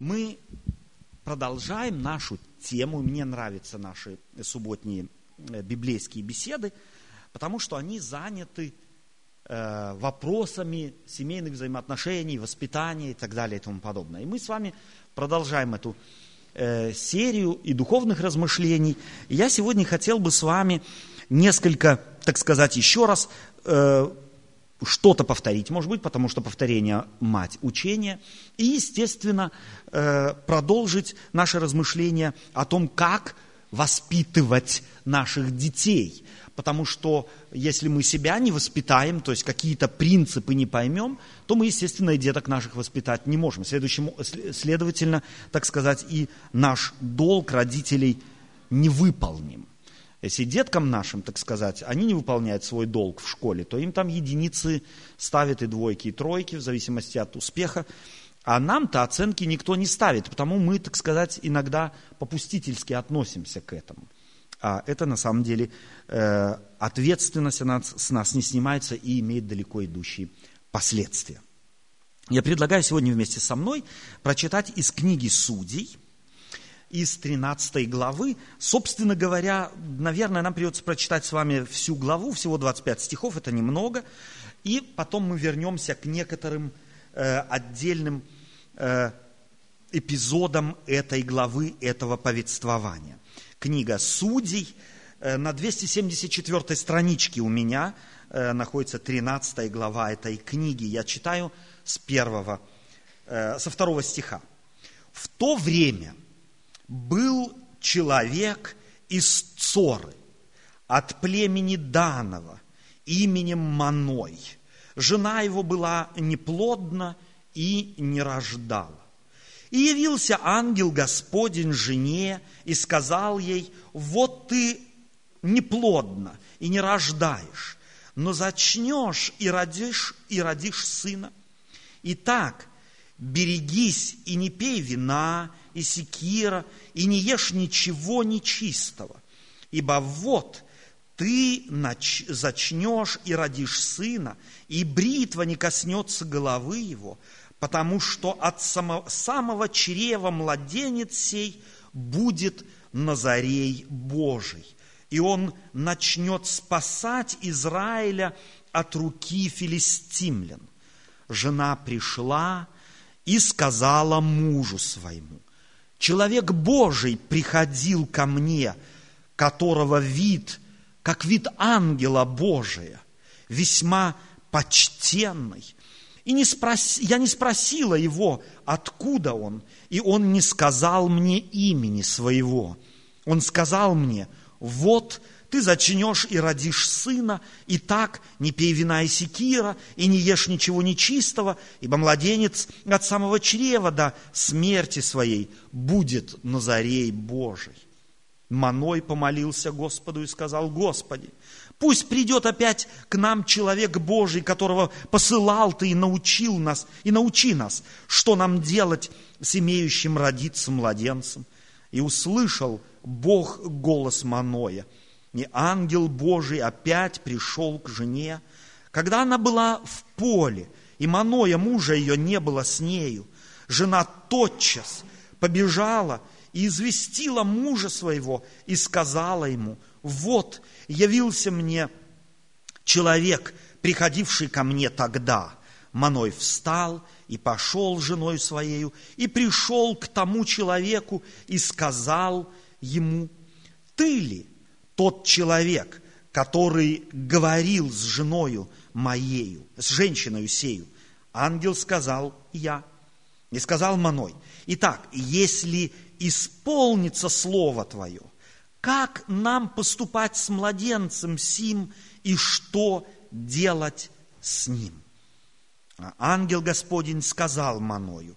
Мы продолжаем нашу тему. Мне нравятся наши субботние э, библейские беседы, потому что они заняты э, вопросами семейных взаимоотношений, воспитания и так далее и тому подобное. И мы с вами продолжаем эту э, серию и духовных размышлений. Я сегодня хотел бы с вами несколько, так сказать, еще раз что-то повторить, может быть, потому что повторение – мать учения. И, естественно, э, продолжить наше размышление о том, как воспитывать наших детей. Потому что если мы себя не воспитаем, то есть какие-то принципы не поймем, то мы, естественно, и деток наших воспитать не можем. Следующим, следовательно, так сказать, и наш долг родителей не выполним. Если деткам нашим, так сказать, они не выполняют свой долг в школе, то им там единицы ставят и двойки, и тройки, в зависимости от успеха. А нам-то оценки никто не ставит, потому мы, так сказать, иногда попустительски относимся к этому. А это на самом деле э, ответственность она с нас не снимается и имеет далеко идущие последствия. Я предлагаю сегодня вместе со мной прочитать из книги Судей – из 13 главы. Собственно говоря, наверное, нам придется прочитать с вами всю главу, всего 25 стихов, это немного. И потом мы вернемся к некоторым э, отдельным э, эпизодам этой главы, этого повествования. Книга Судей э, на 274 страничке у меня э, находится 13 глава этой книги. Я читаю с первого, э, со второго стиха. В то время – был человек из Цоры, от племени Данова, именем Маной. Жена его была неплодна и не рождала. И явился ангел Господень жене и сказал ей, вот ты неплодна и не рождаешь, но зачнешь и родишь, и родишь сына. Итак, берегись и не пей вина, и секира, и не ешь ничего нечистого. Ибо вот ты нач... зачнешь и родишь сына, и бритва не коснется головы его, потому что от самого, самого чрева младенец сей будет Назарей Божий. И он начнет спасать Израиля от руки филистимлян. Жена пришла и сказала мужу своему, Человек Божий приходил ко мне, которого вид, как вид ангела Божия, весьма почтенный. И не спрос... я не спросила его, откуда он, и он не сказал мне имени своего. Он сказал мне, вот ты зачнешь и родишь сына, и так не пей вина и секира, и не ешь ничего нечистого, ибо младенец от самого чрева до смерти своей будет Назарей Божий. Маной помолился Господу и сказал, Господи, пусть придет опять к нам человек Божий, которого посылал Ты и научил нас, и научи нас, что нам делать с имеющим родиться младенцем. И услышал Бог голос Маноя – и ангел Божий опять пришел к жене, когда она была в поле, и Маноя, мужа ее, не было с нею. Жена тотчас побежала и известила мужа своего и сказала ему, вот явился мне человек, приходивший ко мне тогда. Маной встал и пошел с женой своею, и пришел к тому человеку и сказал ему, ты ли тот человек, который говорил с женою моею, с женщиной сею, ангел сказал я. И сказал Маной, итак, если исполнится слово твое, как нам поступать с младенцем сим и что делать с ним? А ангел Господень сказал Маною,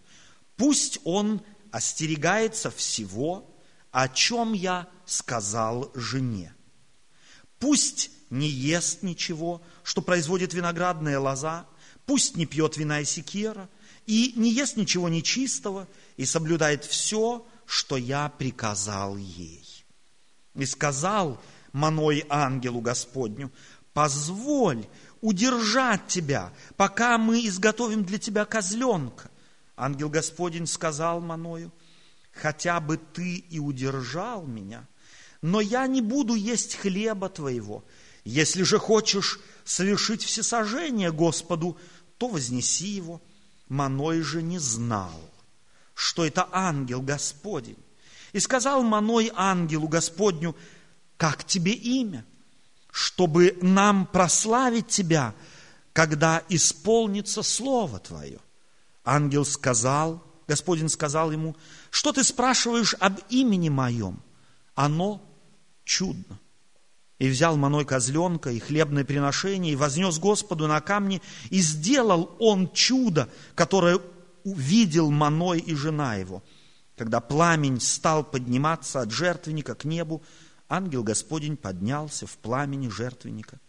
пусть он остерегается всего, о чем я сказал жене. Пусть не ест ничего, что производит виноградная лоза, пусть не пьет вина и секера, и не ест ничего нечистого, и соблюдает все, что я приказал ей. И сказал Маной ангелу Господню, позволь удержать тебя, пока мы изготовим для тебя козленка. Ангел Господень сказал Маною, хотя бы ты и удержал меня, но я не буду есть хлеба твоего. Если же хочешь совершить всесожжение Господу, то вознеси его. Маной же не знал, что это ангел Господень. И сказал Маной ангелу Господню, как тебе имя, чтобы нам прославить тебя, когда исполнится слово твое. Ангел сказал, Господин сказал ему, что ты спрашиваешь об имени моем? Оно чудно. И взял Маной козленка и хлебное приношение, и вознес Господу на камни, и сделал он чудо, которое увидел Маной и жена его. Когда пламень стал подниматься от жертвенника к небу, ангел Господень поднялся в пламени жертвенника.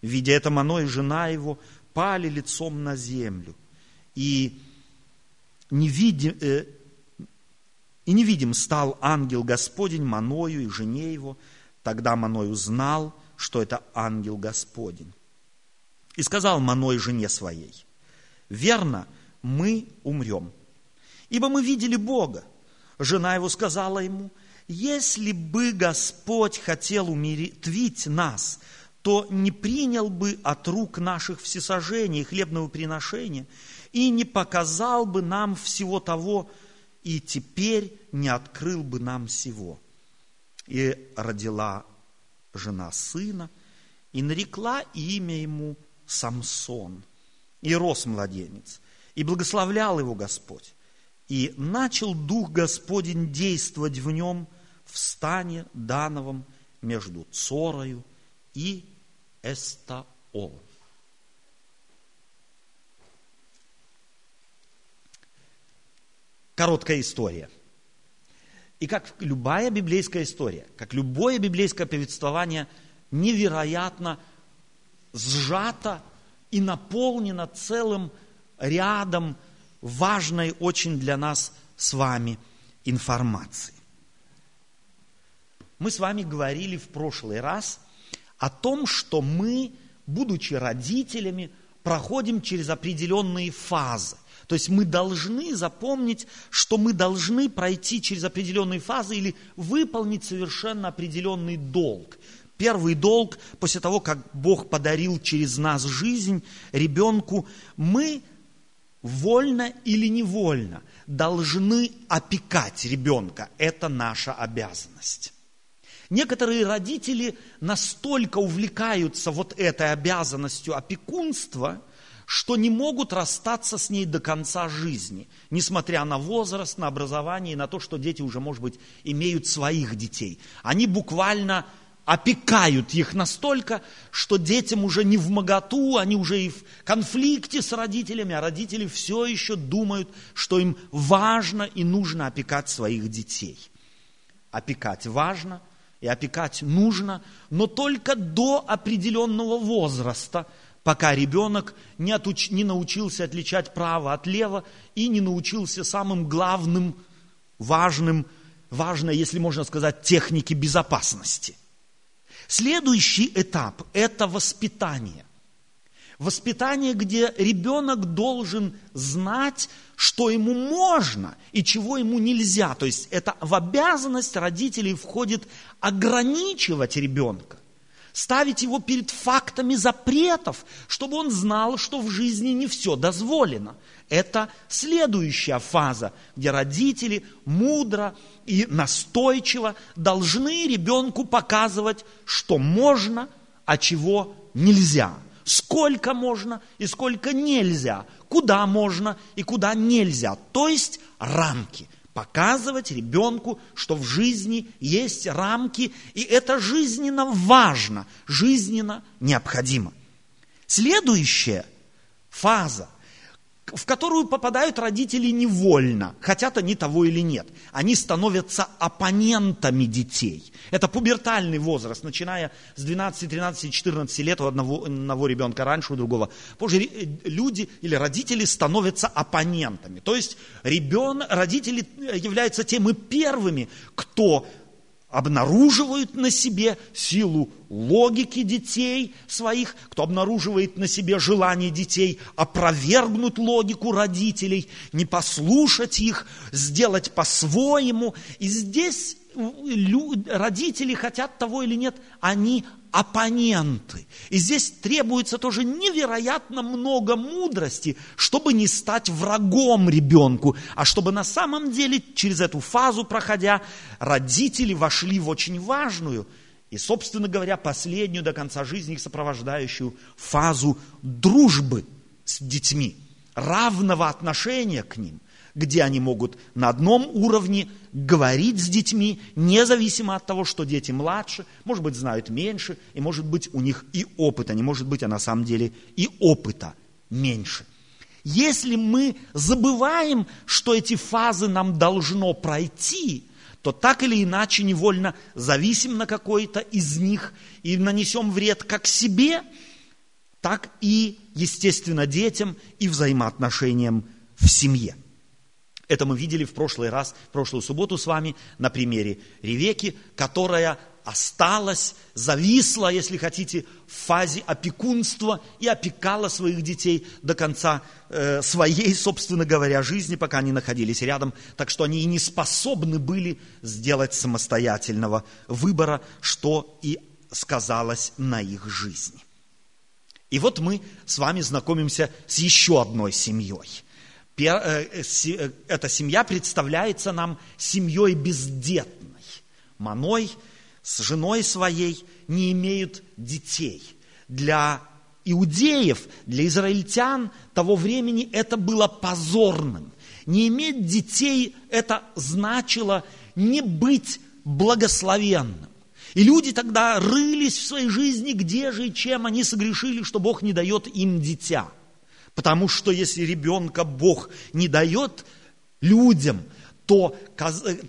Видя это, Маной и жена его пали лицом на землю. И невидим, э, и невидим стал ангел Господень Маною и жене его. Тогда Маной узнал, что это ангел Господень. И сказал Маной жене своей, верно, мы умрем, ибо мы видели Бога. Жена его сказала ему, если бы Господь хотел умертвить нас, то не принял бы от рук наших всесожжения и хлебного приношения, и не показал бы нам всего того, и теперь не открыл бы нам всего. И родила жена сына, и нарекла имя ему Самсон. И рос младенец, и благословлял его Господь. И начал Дух Господень действовать в нем в стане Дановом между Цорою и Эстаолом. Короткая история. И как любая библейская история, как любое библейское повествование, невероятно сжато и наполнено целым рядом важной очень для нас с вами информации. Мы с вами говорили в прошлый раз о том, что мы, будучи родителями, проходим через определенные фазы – то есть мы должны запомнить, что мы должны пройти через определенные фазы или выполнить совершенно определенный долг. Первый долг, после того, как Бог подарил через нас жизнь ребенку, мы вольно или невольно должны опекать ребенка. Это наша обязанность. Некоторые родители настолько увлекаются вот этой обязанностью опекунства, что не могут расстаться с ней до конца жизни, несмотря на возраст, на образование и на то, что дети уже, может быть, имеют своих детей. Они буквально опекают их настолько, что детям уже не в моготу, они уже и в конфликте с родителями, а родители все еще думают, что им важно и нужно опекать своих детей. Опекать важно и опекать нужно, но только до определенного возраста – пока ребенок не, отуч, не научился отличать право от лева и не научился самым главным, важным, важной, если можно сказать, технике безопасности. Следующий этап – это воспитание. Воспитание, где ребенок должен знать, что ему можно и чего ему нельзя. То есть это в обязанность родителей входит ограничивать ребенка ставить его перед фактами запретов, чтобы он знал, что в жизни не все дозволено. Это следующая фаза, где родители мудро и настойчиво должны ребенку показывать, что можно, а чего нельзя. Сколько можно и сколько нельзя. Куда можно и куда нельзя. То есть рамки – показывать ребенку, что в жизни есть рамки, и это жизненно важно, жизненно необходимо. Следующая фаза – в которую попадают родители невольно, хотят они того или нет. Они становятся оппонентами детей. Это пубертальный возраст, начиная с 12, 13, 14 лет у одного, одного ребенка раньше, у другого. Позже э, люди или родители становятся оппонентами. То есть ребенок, родители являются теми первыми, кто обнаруживают на себе силу логики детей своих, кто обнаруживает на себе желание детей опровергнуть логику родителей, не послушать их, сделать по-своему. И здесь родители хотят того или нет, они оппоненты. И здесь требуется тоже невероятно много мудрости, чтобы не стать врагом ребенку, а чтобы на самом деле через эту фазу проходя, родители вошли в очень важную и, собственно говоря, последнюю до конца жизни их сопровождающую фазу дружбы с детьми, равного отношения к ним – где они могут на одном уровне говорить с детьми, независимо от того, что дети младше, может быть, знают меньше, и может быть, у них и опыта, не может быть, а на самом деле и опыта меньше. Если мы забываем, что эти фазы нам должно пройти, то так или иначе невольно зависим на какой-то из них и нанесем вред как себе, так и, естественно, детям и взаимоотношениям в семье. Это мы видели в прошлый раз, в прошлую субботу с вами на примере Ревеки, которая осталась, зависла, если хотите, в фазе опекунства и опекала своих детей до конца э, своей, собственно говоря, жизни, пока они находились рядом. Так что они и не способны были сделать самостоятельного выбора, что и сказалось на их жизни. И вот мы с вами знакомимся с еще одной семьей – эта семья представляется нам семьей бездетной. Маной с женой своей не имеют детей. Для иудеев, для израильтян того времени это было позорным. Не иметь детей – это значило не быть благословенным. И люди тогда рылись в своей жизни, где же и чем они согрешили, что Бог не дает им дитя – Потому что если ребенка Бог не дает людям, то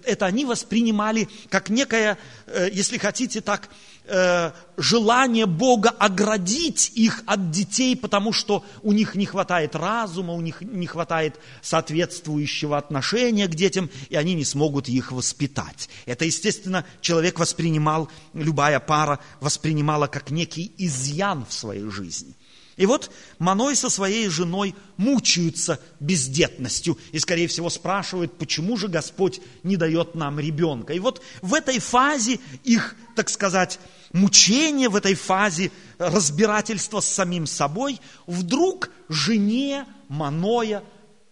это они воспринимали как некое, э, если хотите так, э, желание Бога оградить их от детей, потому что у них не хватает разума, у них не хватает соответствующего отношения к детям, и они не смогут их воспитать. Это, естественно, человек воспринимал, любая пара воспринимала как некий изъян в своей жизни. И вот Маной со своей женой мучаются бездетностью и, скорее всего, спрашивают, почему же Господь не дает нам ребенка. И вот в этой фазе их, так сказать, мучения, в этой фазе разбирательства с самим собой, вдруг жене Маноя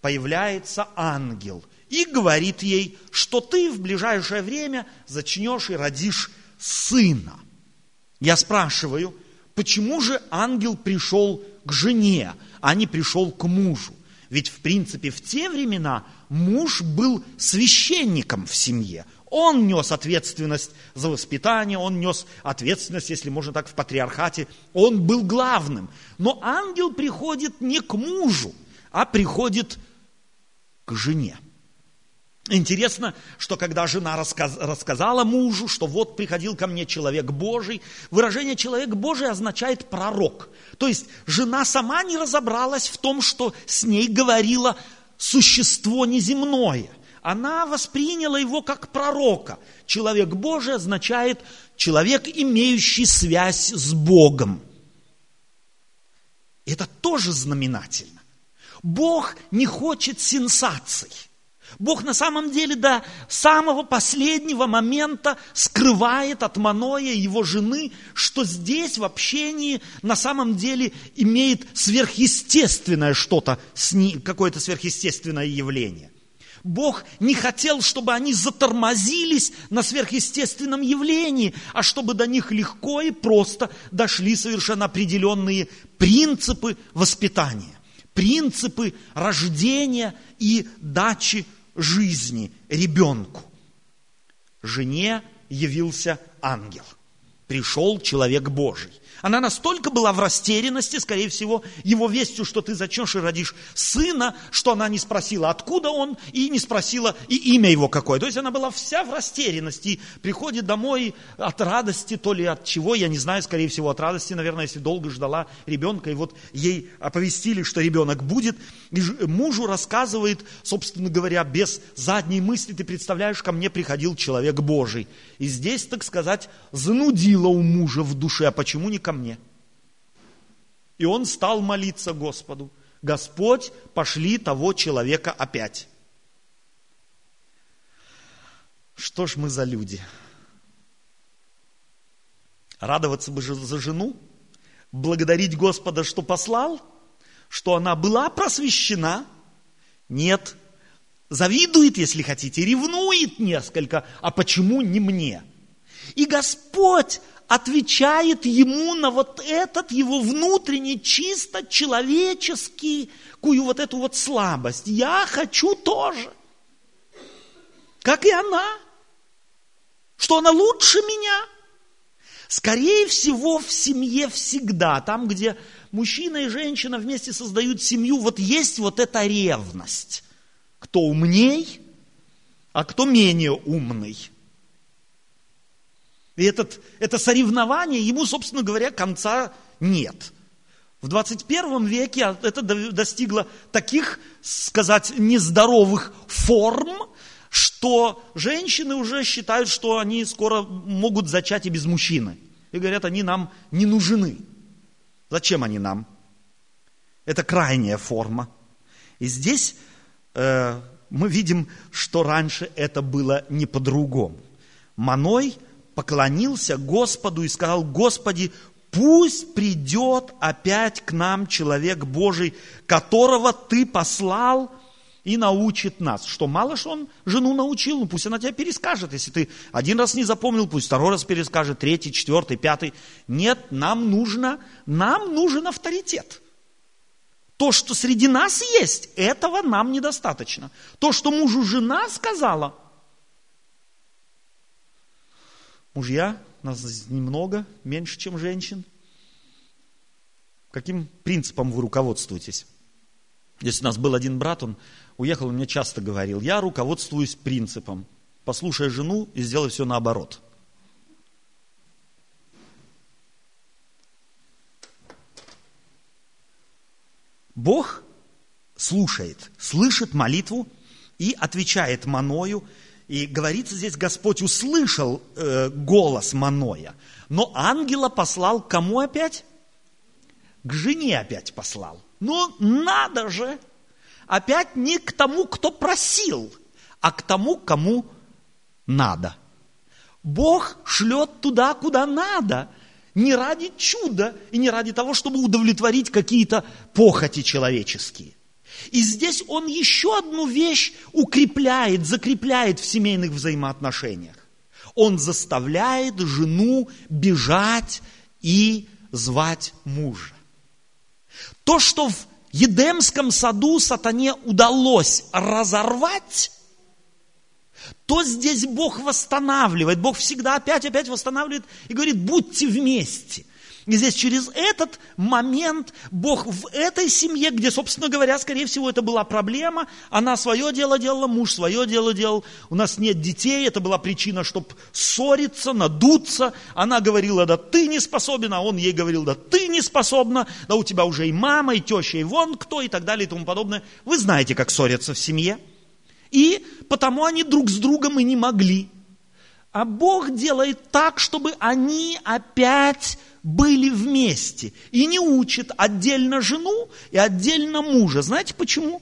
появляется ангел и говорит ей, что ты в ближайшее время зачнешь и родишь сына. Я спрашиваю, Почему же ангел пришел к жене, а не пришел к мужу? Ведь, в принципе, в те времена муж был священником в семье. Он нес ответственность за воспитание, он нес ответственность, если можно так, в патриархате. Он был главным. Но ангел приходит не к мужу, а приходит к жене. Интересно, что когда жена рассказ, рассказала мужу, что вот приходил ко мне человек Божий, выражение человек Божий означает пророк. То есть жена сама не разобралась в том, что с ней говорило существо неземное. Она восприняла его как пророка. Человек Божий означает человек, имеющий связь с Богом. Это тоже знаменательно. Бог не хочет сенсаций. Бог на самом деле до самого последнего момента скрывает от Маноя его жены, что здесь в общении на самом деле имеет сверхъестественное что-то, какое-то сверхъестественное явление. Бог не хотел, чтобы они затормозились на сверхъестественном явлении, а чтобы до них легко и просто дошли совершенно определенные принципы воспитания, принципы рождения и дачи жизни ребенку. Жене явился ангел. пришел человек Божий. Она настолько была в растерянности, скорее всего, его вестью, что ты зачнешь и родишь сына, что она не спросила, откуда он, и не спросила, и имя его какое. То есть она была вся в растерянности, приходит домой от радости, то ли от чего, я не знаю, скорее всего, от радости, наверное, если долго ждала ребенка, и вот ей оповестили, что ребенок будет, и мужу рассказывает, собственно говоря, без задней мысли, ты представляешь, ко мне приходил человек Божий. И здесь, так сказать, занудило у мужа в душе, а почему не ко мне. И он стал молиться Господу. Господь, пошли того человека опять. Что ж мы за люди? Радоваться бы за жену, благодарить Господа, что послал, что она была просвещена. Нет, завидует, если хотите, ревнует несколько, а почему не мне? И Господь отвечает ему на вот этот его внутренний, чисто человеческий, кую вот эту вот слабость. Я хочу тоже, как и она, что она лучше меня. Скорее всего, в семье всегда, там, где мужчина и женщина вместе создают семью, вот есть вот эта ревность. Кто умней, а кто менее умный – и этот, это соревнование, ему, собственно говоря, конца нет. В 21 веке это достигло таких, сказать, нездоровых форм, что женщины уже считают, что они скоро могут зачать и без мужчины. И говорят, они нам не нужны. Зачем они нам? Это крайняя форма. И здесь э, мы видим, что раньше это было не по-другому. Маной – поклонился Господу и сказал, Господи, пусть придет опять к нам человек Божий, которого Ты послал и научит нас. Что мало что он жену научил, ну пусть она тебя перескажет. Если ты один раз не запомнил, пусть второй раз перескажет, третий, четвертый, пятый. Нет, нам нужно, нам нужен авторитет. То, что среди нас есть, этого нам недостаточно. То, что мужу жена сказала – Мужья, нас немного, меньше, чем женщин. Каким принципом вы руководствуетесь? Если у нас был один брат, он уехал, он мне часто говорил, я руководствуюсь принципом, послушай жену и сделай все наоборот. Бог слушает, слышит молитву и отвечает Маною – и говорится здесь, Господь услышал э, голос Маноя, но ангела послал кому опять? К жене опять послал. Ну, надо же! Опять не к тому, кто просил, а к тому, кому надо. Бог шлет туда, куда надо, не ради чуда и не ради того, чтобы удовлетворить какие-то похоти человеческие. И здесь он еще одну вещь укрепляет, закрепляет в семейных взаимоотношениях. Он заставляет жену бежать и звать мужа. То, что в Едемском саду сатане удалось разорвать, то здесь Бог восстанавливает. Бог всегда опять-опять восстанавливает и говорит, будьте вместе. И здесь через этот момент Бог в этой семье, где, собственно говоря, скорее всего, это была проблема, она свое дело делала, муж свое дело делал, у нас нет детей, это была причина, чтобы ссориться, надуться. Она говорила, да ты не способен, а он ей говорил, да ты не способна, да у тебя уже и мама, и теща, и вон кто, и так далее, и тому подобное. Вы знаете, как ссорятся в семье. И потому они друг с другом и не могли. А Бог делает так, чтобы они опять были вместе и не учит отдельно жену и отдельно мужа. Знаете почему?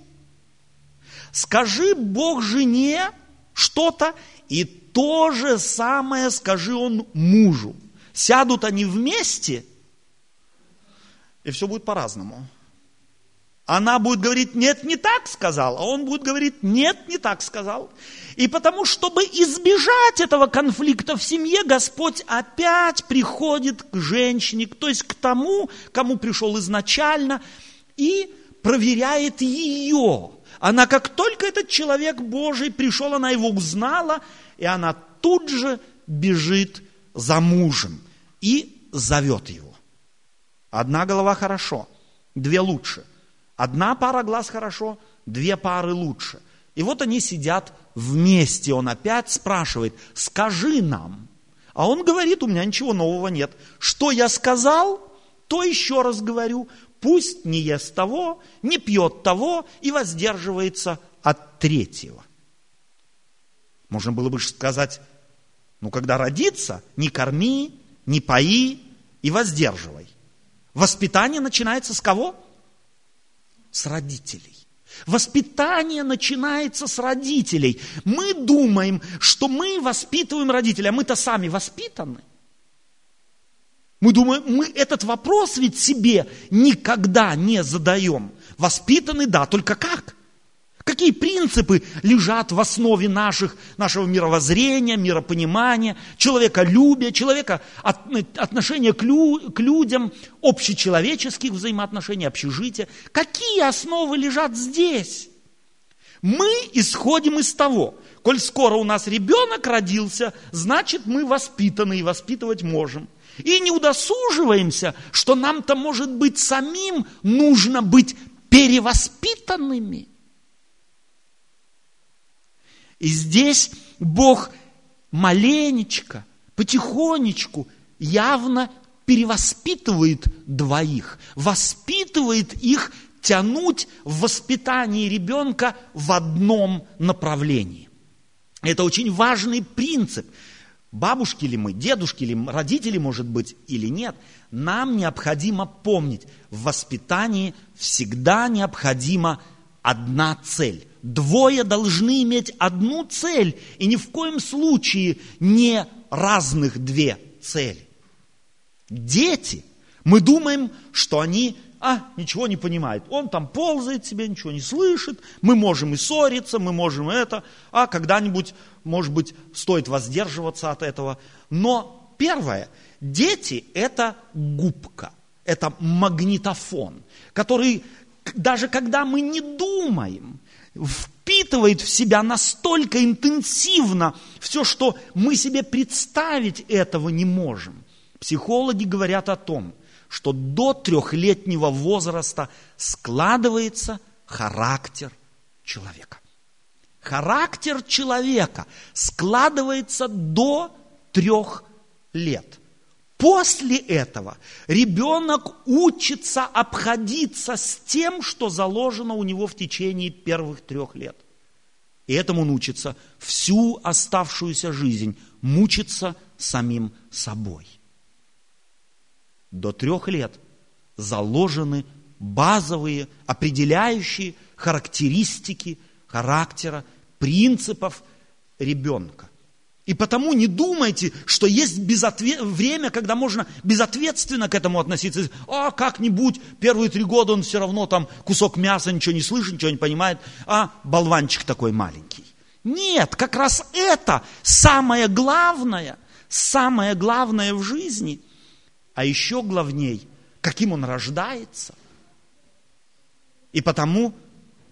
Скажи Бог жене что-то, и то же самое скажи он мужу. Сядут они вместе, и все будет по-разному. Она будет говорить, нет, не так сказал, а он будет говорить, нет, не так сказал. И потому, чтобы избежать этого конфликта в семье, Господь опять приходит к женщине, то есть к тому, кому пришел изначально, и проверяет ее. Она, как только этот человек Божий пришел, она его узнала, и она тут же бежит за мужем. и зовет его. Одна голова хорошо, две лучше. Одна пара глаз хорошо, две пары лучше. И вот они сидят вместе, он опять спрашивает, скажи нам. А он говорит, у меня ничего нового нет. Что я сказал, то еще раз говорю, пусть не ест того, не пьет того и воздерживается от третьего. Можно было бы сказать, ну, когда родится, не корми, не пои и воздерживай. Воспитание начинается с кого? С родителей. Воспитание начинается с родителей. Мы думаем, что мы воспитываем родителей, а мы-то сами воспитаны. Мы думаем, мы этот вопрос ведь себе никогда не задаем. Воспитаны, да, только как? Какие принципы лежат в основе наших, нашего мировоззрения, миропонимания, человеколюбия, человека, от, отношения к, лю, к людям, общечеловеческих взаимоотношений, общежития? Какие основы лежат здесь? Мы исходим из того, коль скоро у нас ребенок родился, значит мы воспитаны и воспитывать можем. И не удосуживаемся, что нам-то, может быть, самим нужно быть перевоспитанными – и здесь Бог маленечко, потихонечку, явно перевоспитывает двоих, воспитывает их тянуть в воспитании ребенка в одном направлении. Это очень важный принцип. Бабушки ли мы, дедушки ли, родители, может быть, или нет, нам необходимо помнить, в воспитании всегда необходима одна цель Двое должны иметь одну цель, и ни в коем случае не разных две цели. Дети, мы думаем, что они а, ничего не понимают. Он там ползает себе, ничего не слышит. Мы можем и ссориться, мы можем это. А когда-нибудь, может быть, стоит воздерживаться от этого. Но первое, дети – это губка, это магнитофон, который даже когда мы не думаем, впитывает в себя настолько интенсивно все, что мы себе представить этого не можем. Психологи говорят о том, что до трехлетнего возраста складывается характер человека. Характер человека складывается до трех лет – После этого ребенок учится обходиться с тем, что заложено у него в течение первых трех лет. И этому он учится всю оставшуюся жизнь, мучиться самим собой. До трех лет заложены базовые, определяющие характеристики характера, принципов ребенка. И потому не думайте, что есть безответ... время, когда можно безответственно к этому относиться. А, как-нибудь, первые три года он все равно там кусок мяса, ничего не слышит, ничего не понимает, а болванчик такой маленький. Нет, как раз это самое главное, самое главное в жизни. А еще главней, каким он рождается. И потому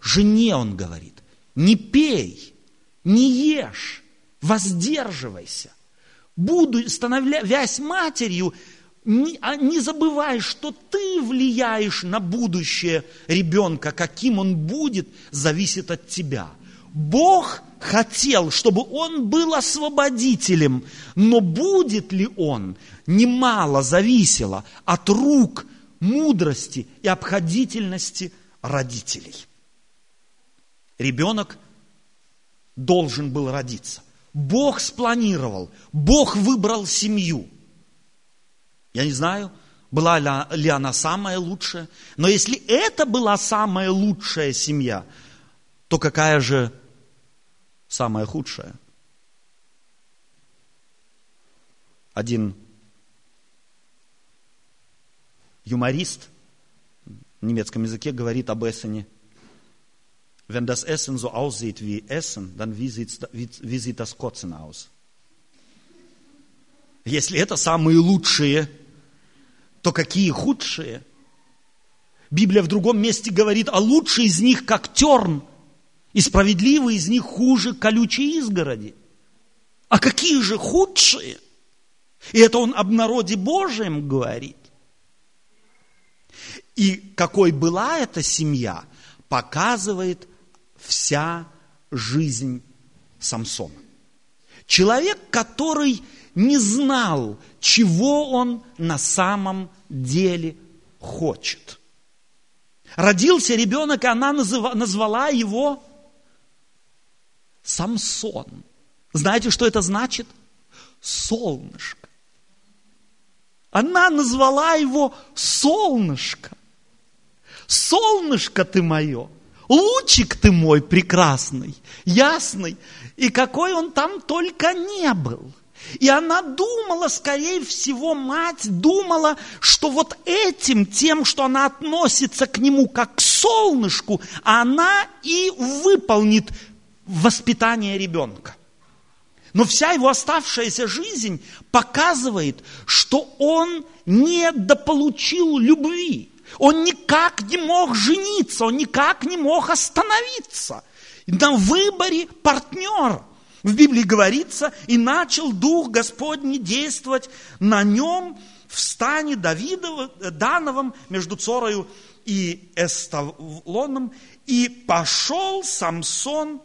жене он говорит, не пей, не ешь, воздерживайся. Буду, становясь матерью, не, а не забывай, что ты влияешь на будущее ребенка, каким он будет, зависит от тебя. Бог хотел, чтобы он был освободителем, но будет ли он, немало зависело от рук, мудрости и обходительности родителей. Ребенок должен был родиться. Бог спланировал, Бог выбрал семью. Я не знаю, была ли она самая лучшая, но если это была самая лучшая семья, то какая же самая худшая? Один юморист в немецком языке говорит об Эссене – Wenn das Essen so aussieht wie Essen, dann wie, wie, wie sieht das Kotzen aus? Если это самые лучшие, то какие худшие? Библия в другом месте говорит, а лучшие из них как терн, и справедливые из них хуже колючей изгороди. А какие же худшие? И это он об народе Божьем говорит. И какой была эта семья, показывает вся жизнь Самсона. Человек, который не знал, чего он на самом деле хочет. Родился ребенок, и она назвала его Самсон. Знаете, что это значит? Солнышко. Она назвала его солнышко. Солнышко ты мое, лучик ты мой прекрасный, ясный. И какой он там только не был. И она думала, скорее всего, мать думала, что вот этим, тем, что она относится к нему как к солнышку, она и выполнит воспитание ребенка. Но вся его оставшаяся жизнь показывает, что он недополучил любви. Он никак не мог жениться, он никак не мог остановиться на выборе партнера. В Библии говорится, и начал Дух Господний действовать на нем в стане Давидова, Дановом между Цорою и Эсталоном, и пошел Самсон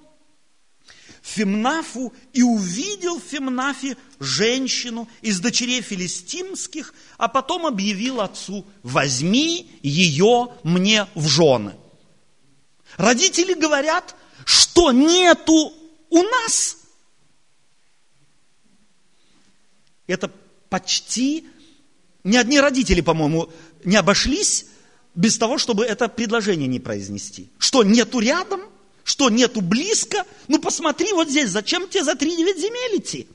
Фимнафу и увидел в Фимнафе женщину из дочерей филистимских, а потом объявил отцу, возьми ее мне в жены. Родители говорят, что нету у нас. Это почти, ни одни родители, по-моему, не обошлись без того, чтобы это предложение не произнести. Что нету рядом – что, нету близко? Ну, посмотри вот здесь, зачем тебе за три девять земель идти?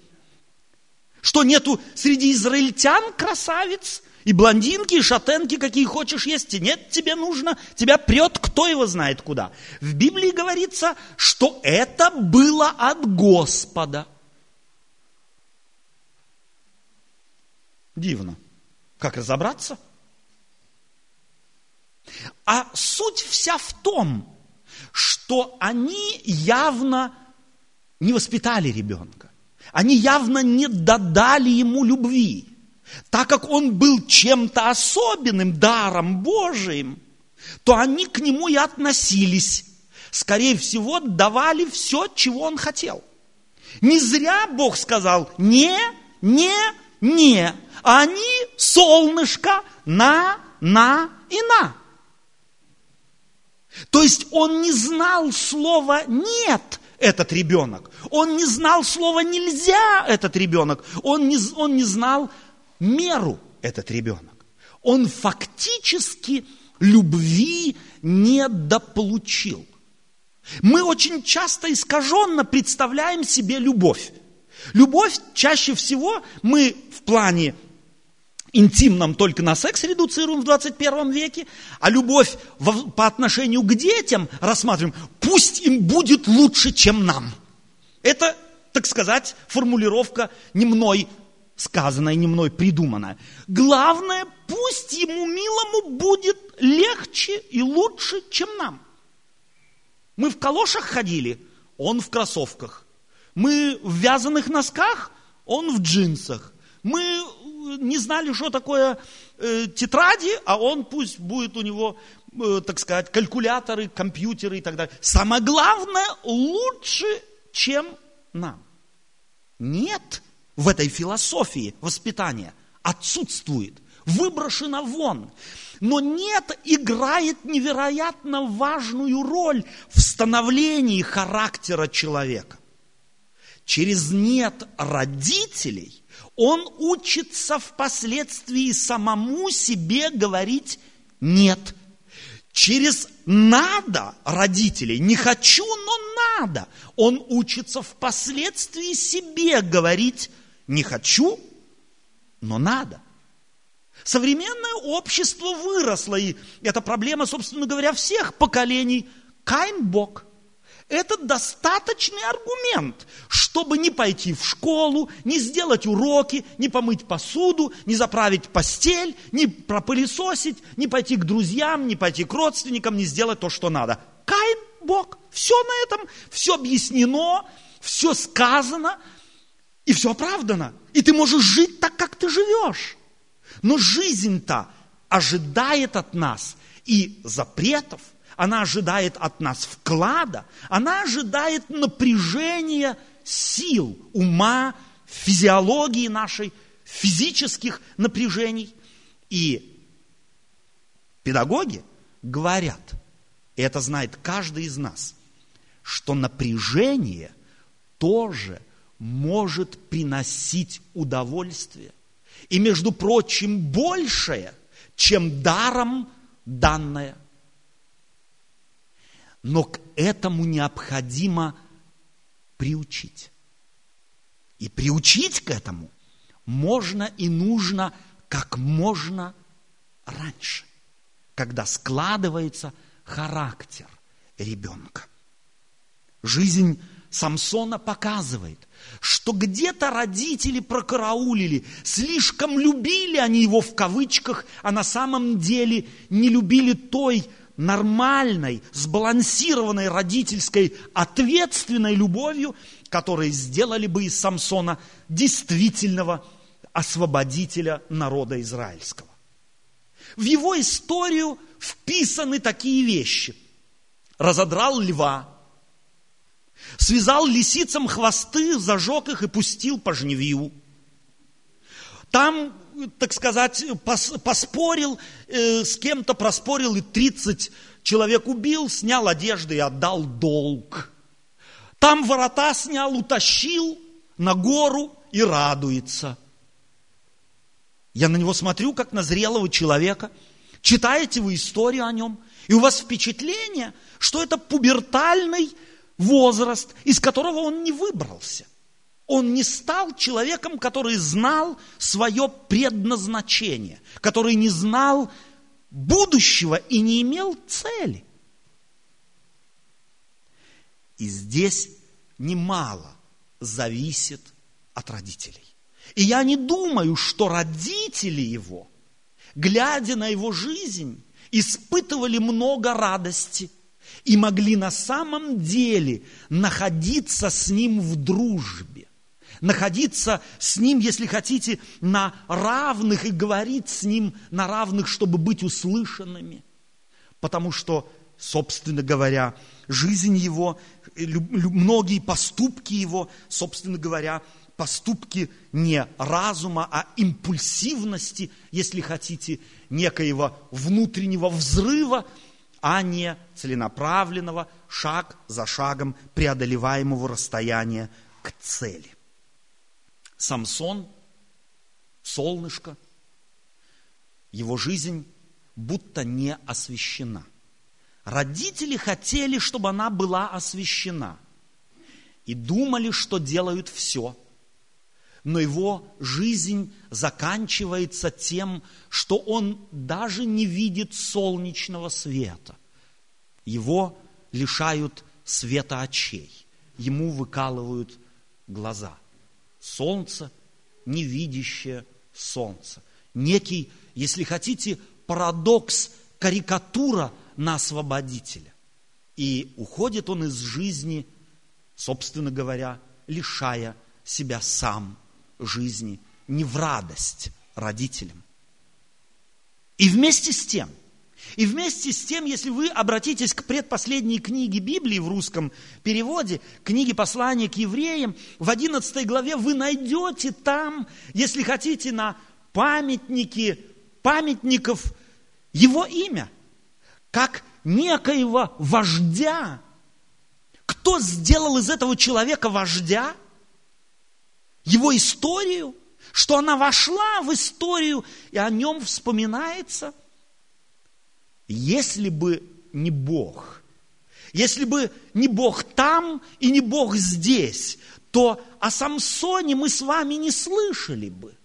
Что, нету среди израильтян красавиц? И блондинки, и шатенки, какие хочешь есть, и нет, тебе нужно, тебя прет, кто его знает куда. В Библии говорится, что это было от Господа. Дивно. Как разобраться? А суть вся в том, что они явно не воспитали ребенка. Они явно не додали ему любви. Так как он был чем-то особенным, даром Божиим, то они к нему и относились. Скорее всего, давали все, чего он хотел. Не зря Бог сказал «не, не, не», а они солнышко на, на и на. То есть он не знал слова «нет» этот ребенок. Он не знал слова «нельзя» этот ребенок. Он не, он не знал меру этот ребенок. Он фактически любви недополучил. Мы очень часто искаженно представляем себе любовь. Любовь чаще всего мы в плане интимном только на секс редуцируем в 21 веке, а любовь по отношению к детям рассматриваем, пусть им будет лучше, чем нам. Это, так сказать, формулировка не мной сказанная, не мной придуманная. Главное, пусть ему милому будет легче и лучше, чем нам. Мы в калошах ходили, он в кроссовках. Мы в вязаных носках, он в джинсах. Мы не знали, что такое э, тетради, а он пусть будет у него, э, так сказать, калькуляторы, компьютеры и так далее. Самое главное, лучше, чем нам. Нет в этой философии воспитания, отсутствует, выброшено вон. Но нет играет невероятно важную роль в становлении характера человека. Через нет родителей – он учится впоследствии самому себе говорить «нет». Через «надо» родителей, не хочу, но надо, он учится впоследствии себе говорить «не хочу, но надо». Современное общество выросло, и это проблема, собственно говоря, всех поколений. Кайн – Бог – это достаточный аргумент, чтобы не пойти в школу, не сделать уроки, не помыть посуду, не заправить постель, не пропылесосить, не пойти к друзьям, не пойти к родственникам, не сделать то, что надо. Каин – Бог. Все на этом, все объяснено, все сказано. И все оправдано. И ты можешь жить так, как ты живешь. Но жизнь-то ожидает от нас и запретов, она ожидает от нас вклада, она ожидает напряжения сил, ума, физиологии нашей, физических напряжений. И педагоги говорят, и это знает каждый из нас, что напряжение тоже может приносить удовольствие. И, между прочим, большее, чем даром данное. Но к этому необходимо приучить. И приучить к этому можно и нужно как можно раньше, когда складывается характер ребенка. Жизнь Самсона показывает, что где-то родители прокараулили, слишком любили они его в кавычках, а на самом деле не любили той нормальной, сбалансированной родительской ответственной любовью, которые сделали бы из Самсона действительного освободителя народа израильского. В его историю вписаны такие вещи. Разодрал льва, связал лисицам хвосты, зажег их и пустил по жневью. Там, так сказать, поспорил, э, с кем-то проспорил и 30 человек убил, снял одежды и отдал долг. Там ворота снял, утащил на гору и радуется. Я на него смотрю, как на зрелого человека. Читаете вы историю о нем, и у вас впечатление, что это пубертальный возраст, из которого он не выбрался. Он не стал человеком, который знал свое предназначение, который не знал будущего и не имел цели. И здесь немало зависит от родителей. И я не думаю, что родители его, глядя на его жизнь, испытывали много радости и могли на самом деле находиться с ним в дружбе, находиться с ним, если хотите, на равных и говорить с ним на равных, чтобы быть услышанными. Потому что, собственно говоря, жизнь его, многие поступки его, собственно говоря, поступки не разума, а импульсивности, если хотите, некоего внутреннего взрыва, а не целенаправленного, шаг за шагом преодолеваемого расстояния к цели. Самсон, солнышко, его жизнь будто не освящена – Родители хотели, чтобы она была освящена. И думали, что делают все. Но его жизнь заканчивается тем, что он даже не видит солнечного света. Его лишают света очей. Ему выкалывают глаза. Солнце, невидящее солнце. Некий, если хотите, парадокс, карикатура – на освободителя. И уходит он из жизни, собственно говоря, лишая себя сам жизни, не в радость родителям. И вместе с тем, и вместе с тем, если вы обратитесь к предпоследней книге Библии в русском переводе, книге послания к евреям, в 11 главе вы найдете там, если хотите, на памятнике памятников его имя как некоего вождя. Кто сделал из этого человека вождя? Его историю? Что она вошла в историю и о нем вспоминается? Если бы не Бог, если бы не Бог там и не Бог здесь, то о Самсоне мы с вами не слышали бы.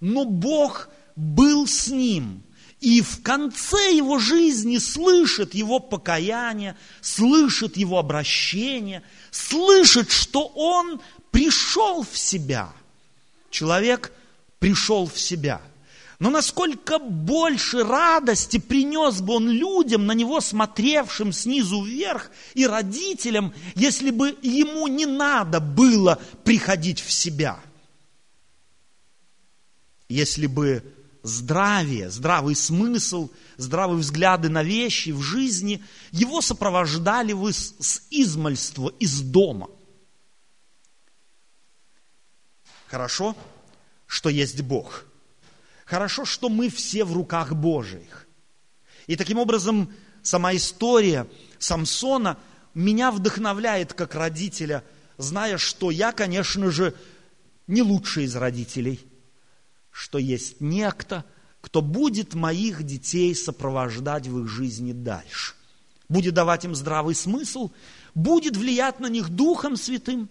Но Бог был с ним – и в конце его жизни слышит его покаяние, слышит его обращение, слышит, что он пришел в себя. Человек пришел в себя. Но насколько больше радости принес бы он людям, на него смотревшим снизу вверх, и родителям, если бы ему не надо было приходить в себя. если бы здравие, здравый смысл, здравые взгляды на вещи в жизни, его сопровождали вы с, с измальства, из дома. Хорошо, что есть Бог. Хорошо, что мы все в руках Божьих. И таким образом сама история Самсона меня вдохновляет как родителя, зная, что я, конечно же, не лучший из родителей, что есть некто, кто будет моих детей сопровождать в их жизни дальше, будет давать им здравый смысл, будет влиять на них Духом Святым.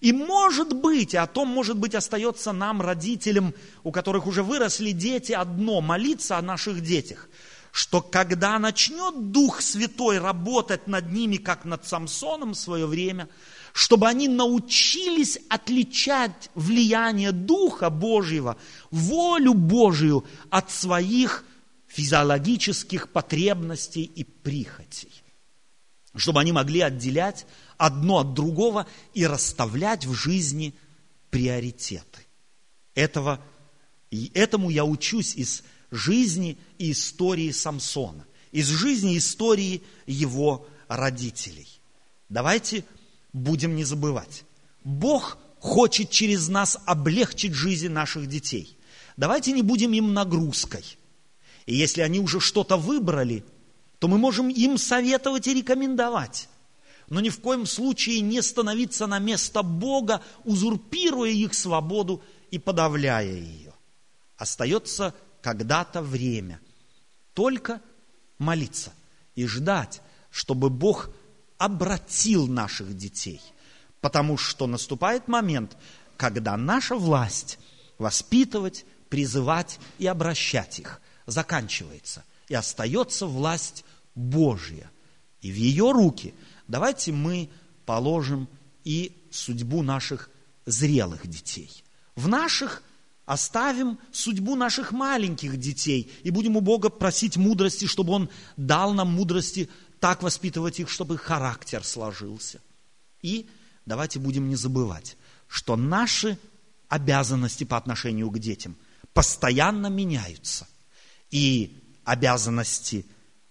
И может быть, о том, может быть, остается нам, родителям, у которых уже выросли дети, одно – молиться о наших детях – что когда начнет Дух Святой работать над ними, как над Самсоном в свое время, чтобы они научились отличать влияние Духа Божьего, волю Божию от своих физиологических потребностей и прихотей. Чтобы они могли отделять одно от другого и расставлять в жизни приоритеты. Этого, и этому я учусь из жизни и истории Самсона, из жизни и истории его родителей. Давайте будем не забывать. Бог хочет через нас облегчить жизнь наших детей. Давайте не будем им нагрузкой. И если они уже что-то выбрали, то мы можем им советовать и рекомендовать. Но ни в коем случае не становиться на место Бога, узурпируя их свободу и подавляя ее. Остается когда-то время. Только молиться и ждать, чтобы Бог обратил наших детей. Потому что наступает момент, когда наша власть воспитывать, призывать и обращать их заканчивается. И остается власть Божья. И в ее руки давайте мы положим и судьбу наших зрелых детей. В наших оставим судьбу наших маленьких детей и будем у Бога просить мудрости, чтобы Он дал нам мудрости так воспитывать их, чтобы характер сложился. И давайте будем не забывать, что наши обязанности по отношению к детям постоянно меняются. И обязанности,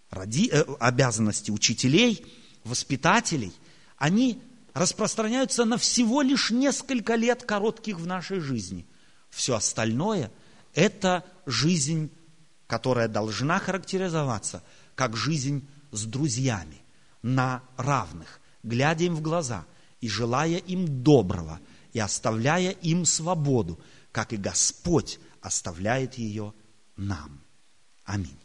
роди, э, обязанности учителей, воспитателей, они распространяются на всего лишь несколько лет коротких в нашей жизни – все остальное – это жизнь, которая должна характеризоваться как жизнь с друзьями, на равных, глядя им в глаза и желая им доброго, и оставляя им свободу, как и Господь оставляет ее нам. Аминь.